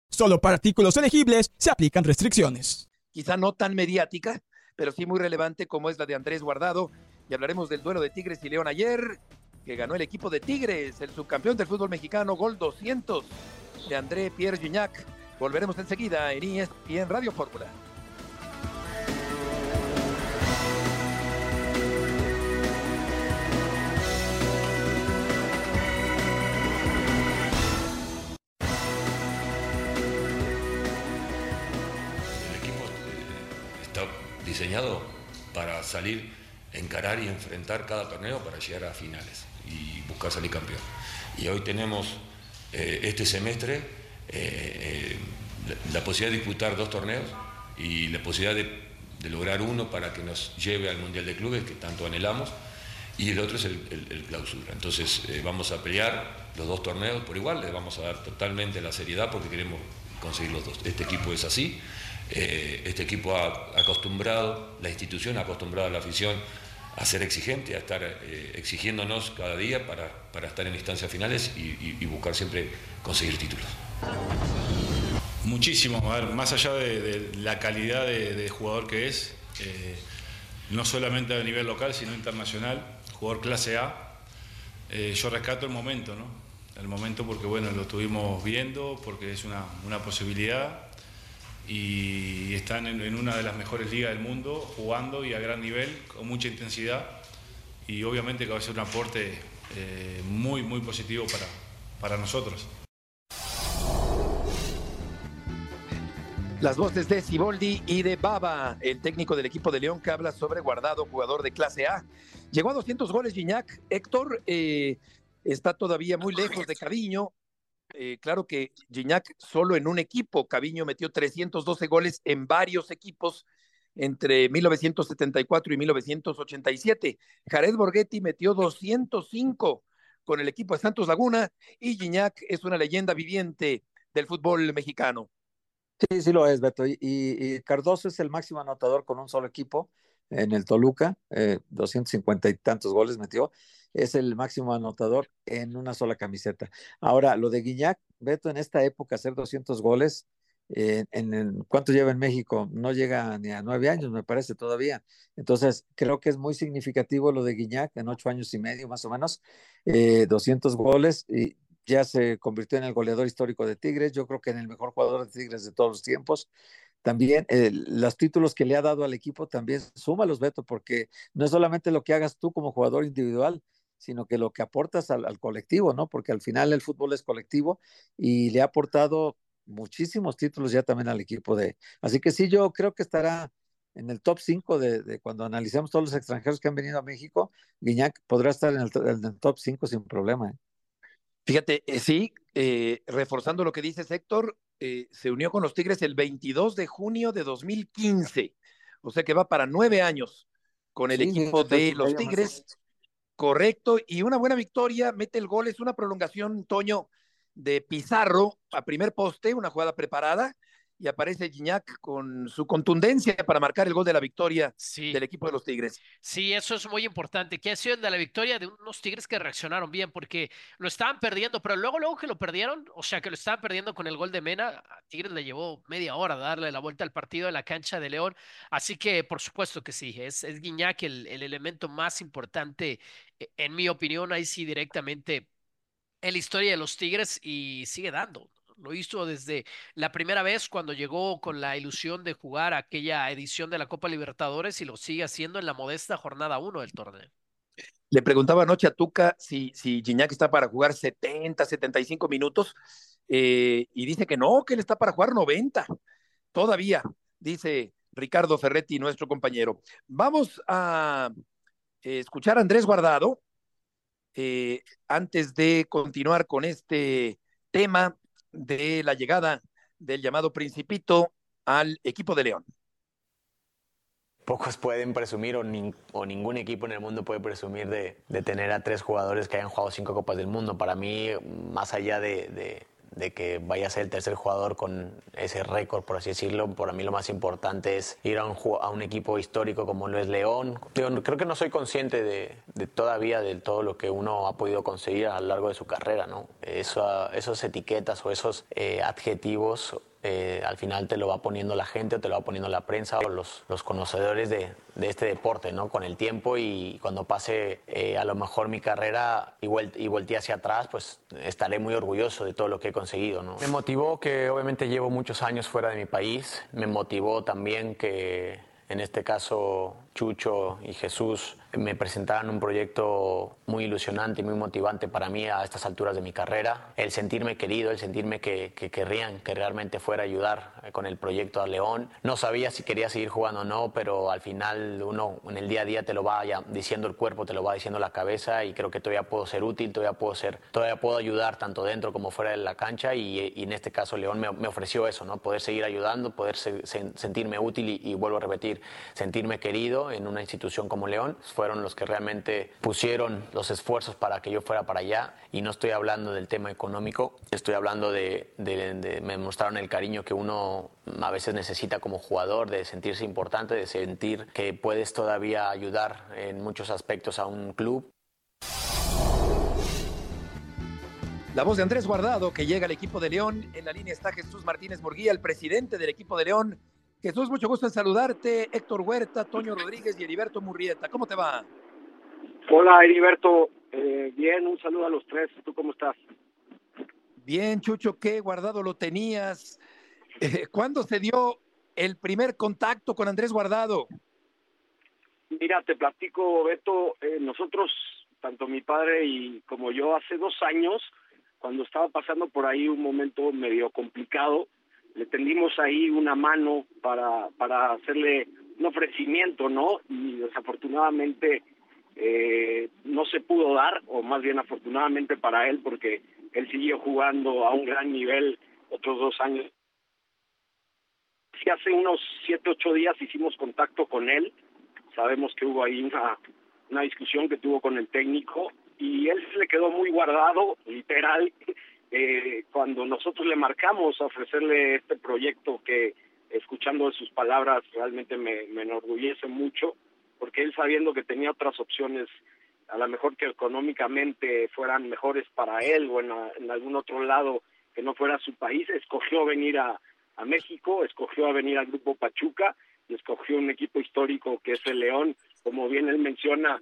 Speaker 12: Solo para artículos elegibles se aplican restricciones.
Speaker 4: Quizá no tan mediática, pero sí muy relevante como es la de Andrés Guardado. Y hablaremos del duelo de Tigres y León ayer, que ganó el equipo de Tigres, el subcampeón del fútbol mexicano, gol 200 de André Pierre Gignac. Volveremos enseguida en ESPN Radio Fórmula.
Speaker 13: Diseñado para salir, encarar y enfrentar cada torneo para llegar a finales y buscar salir campeón. Y hoy tenemos eh, este semestre eh, eh, la, la, posibilidad de disputar dos torneos y la posibilidad de, de, lograr uno para que nos lleve al Mundial de Clubes que tanto anhelamos y el otro es el, el, el clausura. Entonces vamos a pelear los dos torneos por igual, le vamos a dar totalmente la seriedad porque queremos conseguir los dos. Este equipo es así, eh, este equipo ha acostumbrado, la institución ha acostumbrado a la afición a ser exigente, a estar eh, exigiéndonos cada día para, para, estar en instancias finales y, buscar siempre conseguir títulos.
Speaker 14: Muchísimo, más allá de, la calidad de, jugador que es, eh, no solamente a nivel local, sino internacional, jugador clase A, yo rescato el momento, ¿no? El momento porque, bueno, lo estuvimos viendo, porque es una, una posibilidad y están en, una de las mejores ligas del mundo, jugando y a gran nivel, con mucha intensidad y obviamente que va a ser un aporte eh, muy, muy positivo para, para nosotros.
Speaker 4: Las voces de Siboldi y de Baba, el técnico del equipo de León que habla sobre Guardado, jugador de clase A. Llegó a 200 goles Gignac. Héctor eh, está todavía muy lejos de Caviño. Eh, claro que Gignac solo en un equipo. Caviño metió 312 goles en varios equipos entre 1974 y 1987. Jared Borghetti metió 205 con el equipo de Santos Laguna y Gignac es una leyenda viviente del fútbol mexicano.
Speaker 5: Sí, sí lo es, Beto. Y, Cardoso es el máximo anotador con un solo equipo en el Toluca, eh, 250 y tantos goles metió. Es el máximo anotador en una sola camiseta. Ahora, lo de Guiñac, Beto, en esta época hacer 200 goles, eh, en ¿cuánto lleva en México? No llega ni a nueve años, me parece todavía. Entonces, creo que es muy significativo lo de Guiñac en ocho años y medio, más o menos, eh, 200 goles. Y ya se convirtió en el goleador histórico de Tigres, yo creo que en el mejor jugador de Tigres de todos los tiempos. También eh, los títulos que le ha dado al equipo también súmalos, Beto, porque no es solamente lo que hagas tú como jugador individual, sino que lo que aportas al, al, colectivo, ¿no? Porque al final el fútbol es colectivo y le ha aportado muchísimos títulos ya también al equipo de... Así que sí, yo creo que estará en el top 5 de, de, cuando analicemos todos los extranjeros que han venido a México, Guiñac podrá estar en el, en el top 5 sin problema. ¿eh?
Speaker 4: Fíjate, eh, sí, eh, reforzando lo que dice Héctor, eh, se unió con los Tigres el 22 de junio de 2015, o sea que va para nueve años con el sí, equipo de los Tigres, correcto, y una buena victoria, mete el gol, es una prolongación, Toño, de Pizarro a primer poste, una jugada preparada, y aparece Gignac con su contundencia para marcar el gol de la victoria sí. del equipo de los Tigres.
Speaker 6: Sí, eso es muy importante, que ha sido el de la victoria de unos Tigres que reaccionaron bien, porque lo estaban perdiendo, pero luego, luego que lo perdieron, o sea, que lo estaban perdiendo con el gol de Mena, a Tigres le llevó media hora darle la vuelta al partido en la cancha de León, así que por supuesto que sí, es, es Guiñac el, el elemento más importante, e, en mi opinión, ahí sí directamente en la historia de los Tigres y sigue dando. Lo hizo desde la primera vez cuando llegó con la ilusión de jugar aquella edición de la Copa Libertadores y lo sigue haciendo en la modesta jornada 1 del torneo.
Speaker 4: Le preguntaba anoche a Tuca si, si Gignac está para jugar 70, 75 minutos eh, y dice que no, que él está para jugar 90. Todavía, dice Ricardo Ferretti, nuestro compañero. Vamos a escuchar a Andrés Guardado eh, antes de continuar con este tema de la llegada del llamado Principito al equipo de León.
Speaker 3: Pocos pueden presumir o, ni, o, ningún equipo en el mundo puede presumir de, tener a tres jugadores que hayan jugado cinco Copas del Mundo. Para mí, más allá de, de que vaya a ser el tercer jugador con ese récord, por así decirlo, para mí lo más importante es ir a un, equipo histórico como lo es León. Creo que no soy consciente de, todavía de todo lo que uno ha podido conseguir a lo largo de su carrera. ¿no? Esos etiquetas o esos eh, adjetivos eh, al final te lo va poniendo la gente, o te lo va poniendo la prensa o los, los conocedores de, de, este deporte, ¿no? Con el tiempo y cuando pase eh, a lo mejor mi carrera y, vuel y voltee hacia atrás, pues estaré muy orgulloso de todo lo que he conseguido, ¿no? Me motivó que obviamente llevo muchos años fuera de mi país, me motivó también que en este caso Chucho y Jesús me presentaron un proyecto muy ilusionante y muy motivante para mí a estas alturas de mi carrera. El sentirme querido, el sentirme que, que querrían que realmente fuera a ayudar con el proyecto a León. No sabía si quería seguir jugando o no, pero al final uno en el día a día te lo va diciendo el cuerpo, te lo va diciendo la cabeza y creo que todavía puedo ser útil, todavía puedo, ser, todavía puedo ayudar tanto dentro como fuera de la cancha y, en este caso León me, ofreció eso, ¿no? poder seguir ayudando, poder se, sentirme útil y vuelvo a repetir, sentirme querido en una institución como León. Fueron los que realmente pusieron los esfuerzos para que yo fuera para allá y no estoy hablando del tema económico, estoy hablando de, me mostraron el cariño que uno a veces necesita como jugador, de sentirse importante, de sentir que puedes todavía ayudar en muchos aspectos a un club.
Speaker 4: La voz de Andrés Guardado, que llega al equipo de León. En la línea está Jesús Martínez Murguía, el presidente del equipo de León. Jesús, mucho gusto en saludarte. Héctor Huerta, Toño Rodríguez y Heriberto Murrieta. ¿Cómo te va?
Speaker 15: Hola, Heriberto. Eh, bien, un saludo a los tres. ¿Tú cómo estás?
Speaker 4: Bien, Chucho, ¿qué guardado lo tenías? Eh, ¿Cuándo se dio el primer contacto con Andrés Guardado?
Speaker 15: Mira, te platico, Beto. Eh, nosotros, tanto mi padre y como yo, hace dos años, cuando estaba pasando por ahí un momento medio complicado, le tendimos ahí una mano para, para hacerle un ofrecimiento, ¿no? Y desafortunadamente eh, no se pudo dar, o más bien afortunadamente para él, porque él siguió jugando a un gran nivel otros dos años. Sí, hace unos siete, ocho días hicimos contacto con él. Sabemos que hubo ahí una, una discusión que tuvo con el técnico y él se le quedó muy guardado, literal, eh, cuando nosotros le marcamos a ofrecerle este proyecto que, escuchando sus palabras, realmente me, me enorgullece mucho, porque él sabiendo que tenía otras opciones, a lo mejor que económicamente fueran mejores para él o en, en algún otro lado que no fuera su país, escogió venir a, a México, escogió a venir al Grupo Pachuca y escogió un equipo histórico que es el León, como bien él menciona,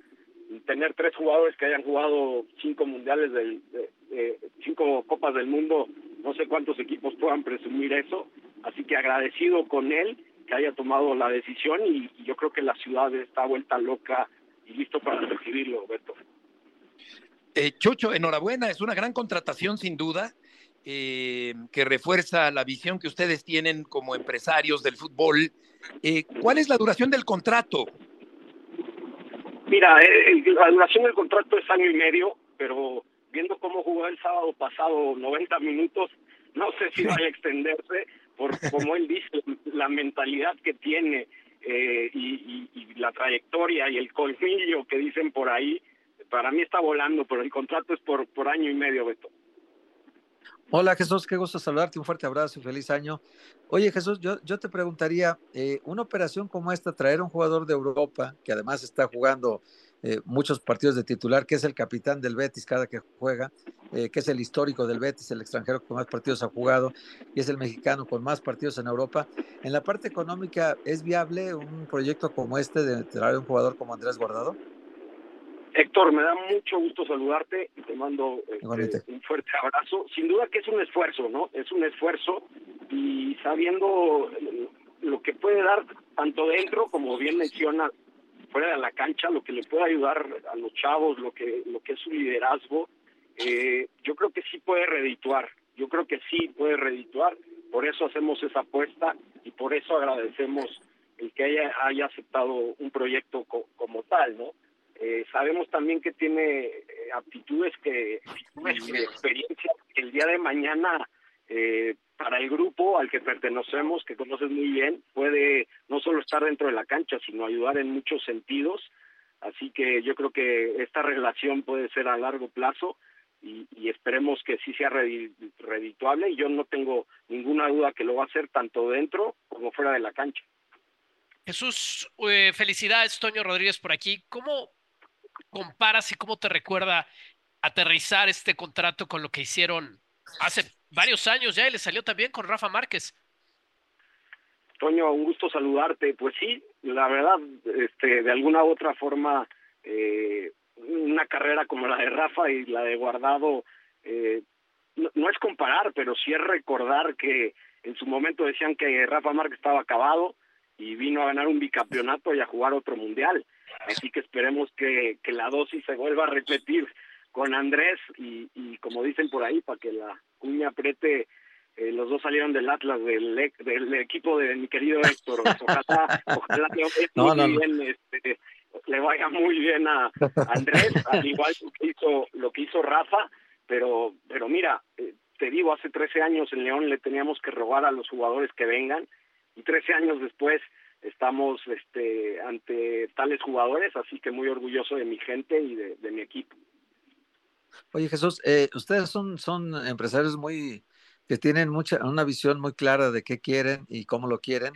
Speaker 15: tener tres jugadores que hayan jugado cinco mundiales del cinco copas del mundo no sé cuántos equipos puedan presumir eso. Así que agradecido con él que haya tomado la decisión y, yo creo que la ciudad está vuelta loca y listo para recibirlo Beto
Speaker 4: eh, Chucho enhorabuena es una gran contratación sin duda eh, que refuerza la visión que ustedes tienen como empresarios del fútbol. Eh, ¿cuál es la duración del contrato?
Speaker 15: Mira, eh, la duración del contrato es año y medio, pero viendo cómo jugó el sábado pasado 90 minutos, no sé si va a extenderse, por como él dice, la mentalidad que tiene eh, y, la trayectoria y el colmillo que dicen por ahí, para mí está volando, pero el contrato es por, por año y medio, Beto.
Speaker 5: Hola Jesús, qué gusto saludarte, un fuerte abrazo y feliz año. Oye Jesús, yo, yo te preguntaría, eh, una operación como esta, traer a un jugador de Europa, que además está jugando eh, muchos partidos de titular, que es el capitán del Betis cada que juega, eh, que es el histórico del Betis, el extranjero con más partidos ha jugado, y es el mexicano con más partidos en Europa. En la parte económica, ¿es viable un proyecto como este de traer a un jugador como Andrés Guardado?
Speaker 15: Héctor, me da mucho gusto saludarte y te mando este, un fuerte abrazo. Sin duda que es un esfuerzo, ¿no? Es un esfuerzo y sabiendo lo que puede dar tanto dentro como bien menciona fuera de la cancha, lo que le puede ayudar a los chavos, lo que lo que es su liderazgo, eh, yo creo que sí puede redituar. Yo creo que sí puede redituar. Por eso hacemos esa apuesta y por eso agradecemos el que haya, haya aceptado un proyecto como tal, ¿no? Eh, sabemos también que tiene eh, aptitudes que y experiencia que el día de mañana eh, para el grupo al que pertenecemos, que conoces muy bien, puede no solo estar dentro de la cancha, sino ayudar en muchos sentidos. Así que yo creo que esta relación puede ser a largo plazo y, esperemos que sí sea redituable y yo no tengo ninguna duda que lo va a hacer tanto dentro como fuera de la cancha.
Speaker 6: Jesús, felicidades, Toño Rodríguez por aquí. ¿Cómo comparas y cómo te recuerda aterrizar este contrato con lo que hicieron hace varios años ya y le salió también con Rafa Márquez?
Speaker 15: Toño, un gusto saludarte. Pues sí, la verdad, este, de alguna u otra forma, eh, una carrera como la de Rafa y la de Guardado, eh, no, es comparar, pero sí es recordar que en su momento decían que Rafa Márquez estaba acabado, y vino a ganar un bicampeonato y a jugar otro mundial. Así que esperemos que, que la dosis se vuelva a repetir con Andrés y, y como dicen por ahí, para que la cuña apriete, eh, los dos salieron del Atlas, del, e, del equipo de mi querido Héctor. Ojalá, ojalá le, Bien, este, le vaya muy bien a Andrés, al igual que hizo, lo que hizo Rafa, pero, pero mira, eh, te digo, hace 13 años en León le teníamos que robar a los jugadores que vengan y 13 años después estamos este, ante tales jugadores, así que muy orgulloso de mi gente y de, mi equipo.
Speaker 5: Oye Jesús, eh, ustedes son, son empresarios muy que tienen mucha, una visión muy clara de qué quieren y cómo lo quieren.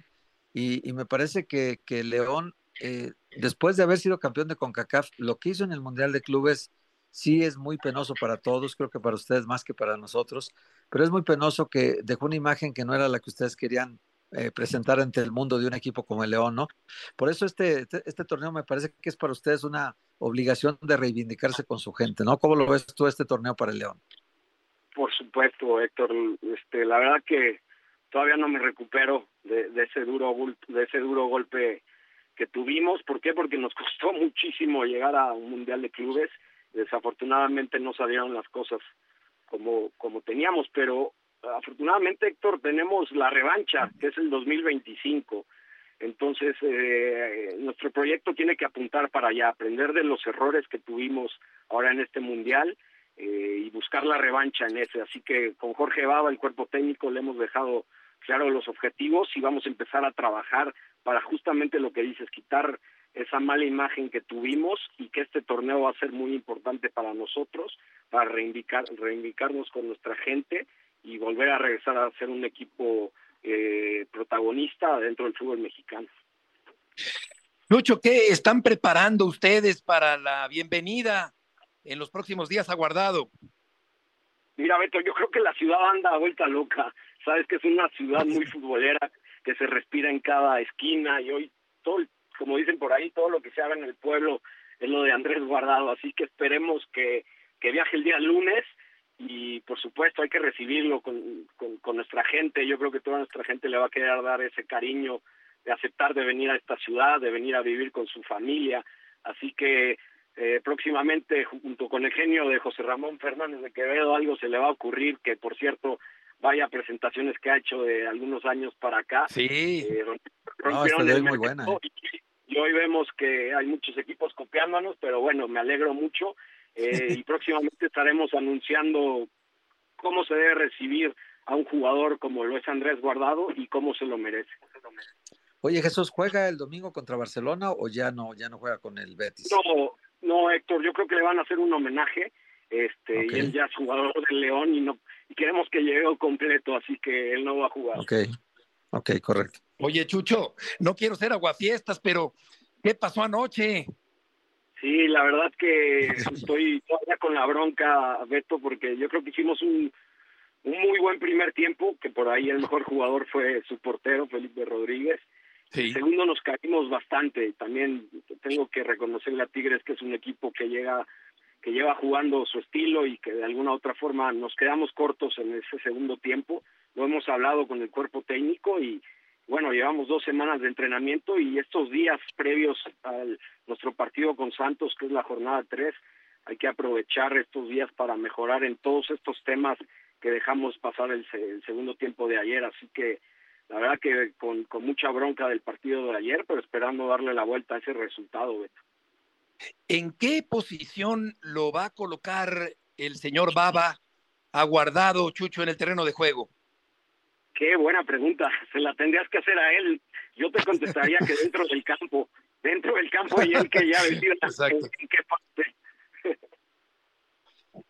Speaker 5: Y, y me parece que, que León, eh, después de haber sido campeón de CONCACAF, lo que hizo en el Mundial de Clubes sí es muy penoso para todos, creo que para ustedes más que para nosotros, pero es muy penoso que dejó una imagen que no era la que ustedes querían eh, presentar ante el mundo de un equipo como el León, ¿no? Por eso este, este, este, torneo me parece que es para ustedes una obligación de reivindicarse con su gente, ¿no? ¿Cómo lo ves tú este torneo para el León?
Speaker 15: Por supuesto, Héctor. Este, la verdad que todavía no me recupero de, de ese duro de ese duro golpe que tuvimos. ¿Por qué? Porque nos costó muchísimo llegar a un mundial de clubes. Desafortunadamente no salieron las cosas como como teníamos, pero afortunadamente, Héctor, tenemos la revancha, que es el 2025. Entonces, eh, nuestro proyecto tiene que apuntar para allá, aprender de los errores que tuvimos ahora en este mundial eh, y buscar la revancha en ese. Así que con Jorge Baba, el cuerpo técnico, le hemos dejado claro los objetivos y vamos a empezar a trabajar para justamente lo que dices, quitar esa mala imagen que tuvimos y que este torneo va a ser muy importante para nosotros, para reivindicar, reivindicarnos con nuestra gente y volver a regresar a ser un equipo eh, protagonista dentro del fútbol mexicano.
Speaker 4: Lucho, ¿qué están preparando ustedes para la bienvenida en los próximos días aguardado?
Speaker 15: Mira, Beto, yo creo que la ciudad anda a vuelta loca. Sabes que es una ciudad muy futbolera que se respira en cada esquina y hoy todo, como dicen por ahí, todo lo que se haga en el pueblo es lo de Andrés Guardado. Así que esperemos que, que viaje el día lunes y por supuesto hay que recibirlo con, con, nuestra gente. Yo creo que toda nuestra gente le va a querer dar ese cariño de aceptar de venir a esta ciudad, de venir a vivir con su familia. Así que eh, próximamente, junto con el genio de José Ramón Fernández de Quevedo, algo se le va a ocurrir, que por cierto, vaya presentaciones que ha hecho de algunos años para acá.
Speaker 4: Sí.
Speaker 15: Eh,
Speaker 5: rompieron muy buena. ¿eh?
Speaker 15: y hoy vemos que hay muchos equipos copiándonos, pero bueno, me alegro mucho eh, y próximamente estaremos anunciando cómo se debe recibir a un jugador como lo es Andrés Guardado y cómo se lo merece.
Speaker 5: Oye, Jesús, ¿juega el domingo contra Barcelona o ya no, ya no juega con el Betis?
Speaker 15: No, no, Héctor, yo creo que le van a hacer un homenaje, este, y él ya es jugador del León y no, y queremos que llegue completo, así que él no va a jugar.
Speaker 5: Ok, ok, correcto.
Speaker 4: Oye, Chucho, no quiero ser aguafiestas, pero ¿qué pasó anoche?
Speaker 15: Sí, la verdad que estoy todavía con la bronca, Beto, porque yo creo que hicimos un, un muy buen primer tiempo, que por ahí el mejor jugador fue su portero, Felipe Rodríguez.
Speaker 4: Sí.
Speaker 15: segundo nos caímos bastante. También tengo que reconocerle a Tigres que es un equipo que llega que lleva jugando su estilo y que de alguna u otra forma nos quedamos cortos en ese segundo tiempo. Lo hemos hablado con el cuerpo técnico y, bueno, llevamos dos semanas de entrenamiento y estos días previos a nuestro partido con Santos, que es la jornada 3, hay que aprovechar estos días para mejorar en todos estos temas que dejamos pasar el, segundo tiempo de ayer. Así que la verdad que con, con, mucha bronca del partido de ayer, pero esperando darle la vuelta a ese resultado, Beto.
Speaker 4: ¿En qué posición lo va a colocar el señor Baba aguardado, Chucho, en el terreno de juego?
Speaker 15: Qué buena pregunta. Se la tendrías que hacer a él. Yo te contestaría que dentro del campo, dentro del campo y él que ya decida en, qué parte.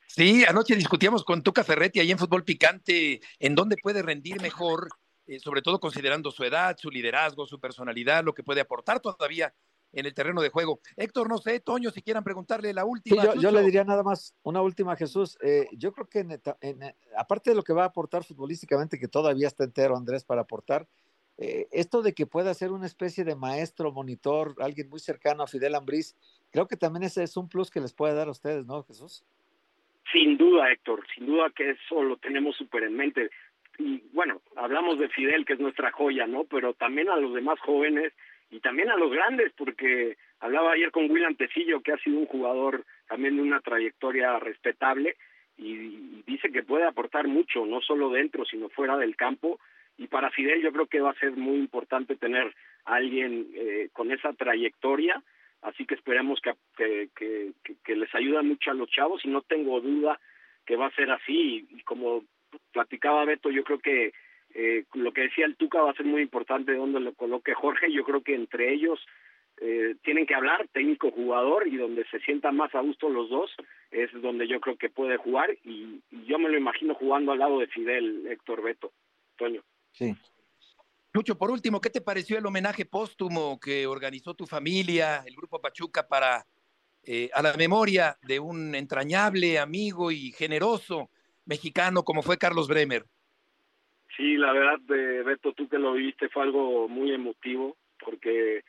Speaker 4: Sí, anoche discutíamos con Tuca Ferretti ahí en Fútbol Picante en dónde puede rendir mejor, eh, sobre todo considerando su edad, su liderazgo, su personalidad, lo que puede aportar todavía en el terreno de juego. Héctor, no sé, Toño, si quieran preguntarle la última.
Speaker 5: yo, le diría nada más una última, Jesús. Eh, yo creo que en, aparte de lo que va a aportar futbolísticamente, que todavía está entero Andrés para aportar, eh, esto de que pueda ser una especie de maestro, monitor, alguien muy cercano a Fidel Ambriz, creo que también ese es un plus que les puede dar a ustedes, ¿no, Jesús?
Speaker 15: Sin duda, Héctor, sin duda que eso lo tenemos súper en mente. y bueno, hablamos de Fidel, que es nuestra joya, ¿no? Pero también a los demás jóvenes y también a los grandes, porque hablaba ayer con William Tecillo, que ha sido un jugador también de una trayectoria respetable, y, dice que puede aportar mucho, no solo dentro, sino fuera del campo. Y para Fidel yo creo que va a ser muy importante tener a alguien eh, con esa trayectoria, así que esperemos que, que, que, les ayude mucho a los chavos y no tengo duda que va a ser así. Y, como platicaba Beto, yo creo que eh, lo que decía el Tuca va a ser muy importante donde lo coloque Jorge. Yo creo que entre ellos eh, tienen que hablar, técnico jugador, y donde se sientan más a gusto los dos es donde yo creo que puede jugar. Y, yo me lo imagino jugando al lado de Fidel, Héctor Beto. Toño.
Speaker 5: Sí.
Speaker 4: Lucho, por último, ¿qué te pareció el homenaje póstumo que organizó tu familia, el Grupo Pachuca, para eh, a la memoria de un entrañable amigo y generoso mexicano como fue Carlos Bremer?
Speaker 15: Sí, la verdad, de Beto, tú que lo viste, fue algo muy emotivo, porque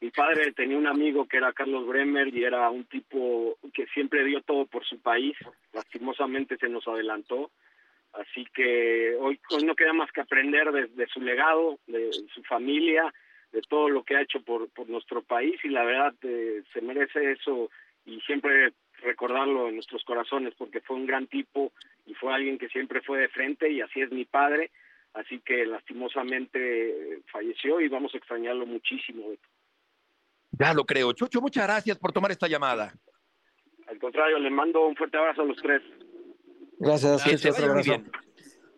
Speaker 15: mi padre tenía un amigo que era Carlos Bremer y era un tipo que siempre dio todo por su país, lastimosamente se nos adelantó, así que hoy, no queda más que aprender de, su legado, de, su familia, de todo lo que ha hecho por, por nuestro país y la verdad eh, se merece eso y siempre recordarlo en nuestros corazones porque fue un gran tipo y fue alguien que siempre fue de frente y así es mi padre así que lastimosamente falleció y vamos a extrañarlo muchísimo.
Speaker 4: Ya lo creo. Chucho, muchas gracias por tomar esta llamada.
Speaker 15: Al contrario, le mando un fuerte abrazo a los tres.
Speaker 5: Gracias,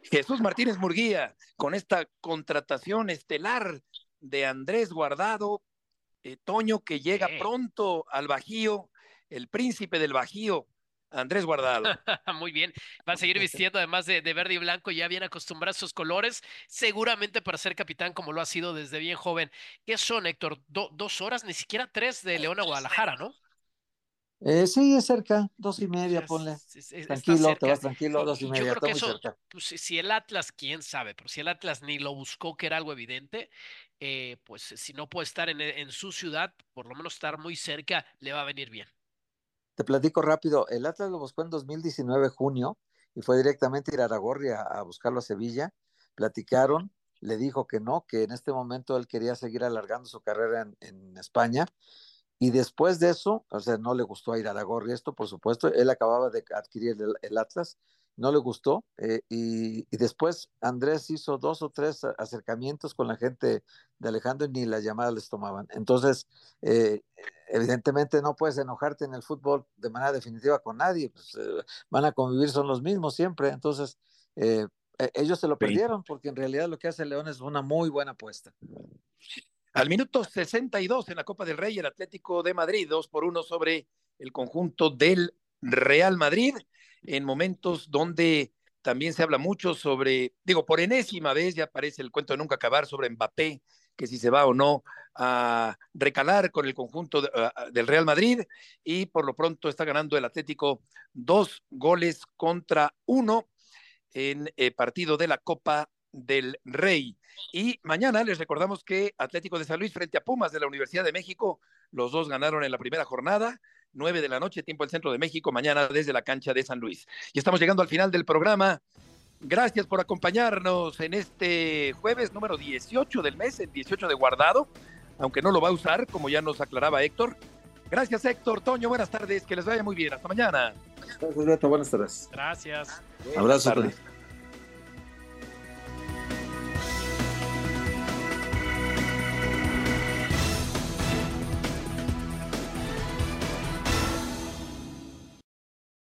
Speaker 4: Jesús Martínez Murguía, con esta contratación estelar de Andrés Guardado, eh, Toño, que llega pronto al Bajío, el príncipe del Bajío, Andrés Guardado.
Speaker 6: Muy bien. Va a seguir vistiendo además de, verde y blanco, ya bien acostumbrado a sus colores, seguramente para ser capitán como lo ha sido desde bien joven. ¿Qué son, Héctor? dos horas, ni siquiera tres de León a Guadalajara, ¿no?
Speaker 5: Eh, sí, es cerca, dos y media, ponle. tranquilo, te vas tranquilo, dos y media. Yo creo que eso,
Speaker 6: pues, si el Atlas, quién sabe, pero si el Atlas ni lo buscó, que era algo evidente, eh, pues si no puede estar en, en su ciudad, por lo menos estar muy cerca, le va a venir bien.
Speaker 5: Te platico rápido, el Atlas lo buscó en 2019, junio, y fue directamente a ir a a, buscarlo a Sevilla. Platicaron, le dijo que no, que en este momento él quería seguir alargando su carrera en, España. Y después de eso, o sea, no le gustó a ir a Aragorri esto, por supuesto, él acababa de adquirir el Atlas no le gustó eh, y, después Andrés hizo dos o tres acercamientos con la gente de Alejandro y ni las llamadas les tomaban. Entonces, eh, evidentemente no puedes enojarte en el fútbol de manera definitiva con nadie, pues, eh, van a convivir, son los mismos siempre. Entonces, e, ellos se lo perdieron porque en realidad lo que hace León es una muy buena apuesta.
Speaker 4: Al minuto 62 en la Copa del Rey, el Atlético de Madrid, dos por uno sobre el conjunto del Real Madrid en momentos donde también se habla mucho sobre, digo, por enésima vez ya aparece el cuento de nunca acabar sobre Mbappé, que si se va o no a recalar con el conjunto del Real Madrid y por lo pronto está ganando el Atlético dos goles contra uno en eh, partido de la Copa del Rey. Y mañana les recordamos que Atlético de San Luis frente a Pumas de la Universidad de México, los dos ganaron en la primera jornada. 9 de la noche, tiempo del centro de México, mañana desde la cancha de San Luis. Y estamos llegando al final del programa. Gracias por acompañarnos en este jueves número 18 del mes, el 18 de guardado, aunque no lo va a usar, como ya nos aclaraba Héctor. Gracias, Héctor. Toño, buenas tardes. Que les vaya muy bien. Hasta mañana.
Speaker 5: Gracias, Beto. Buenas tardes.
Speaker 6: Gracias.
Speaker 5: Abrazo.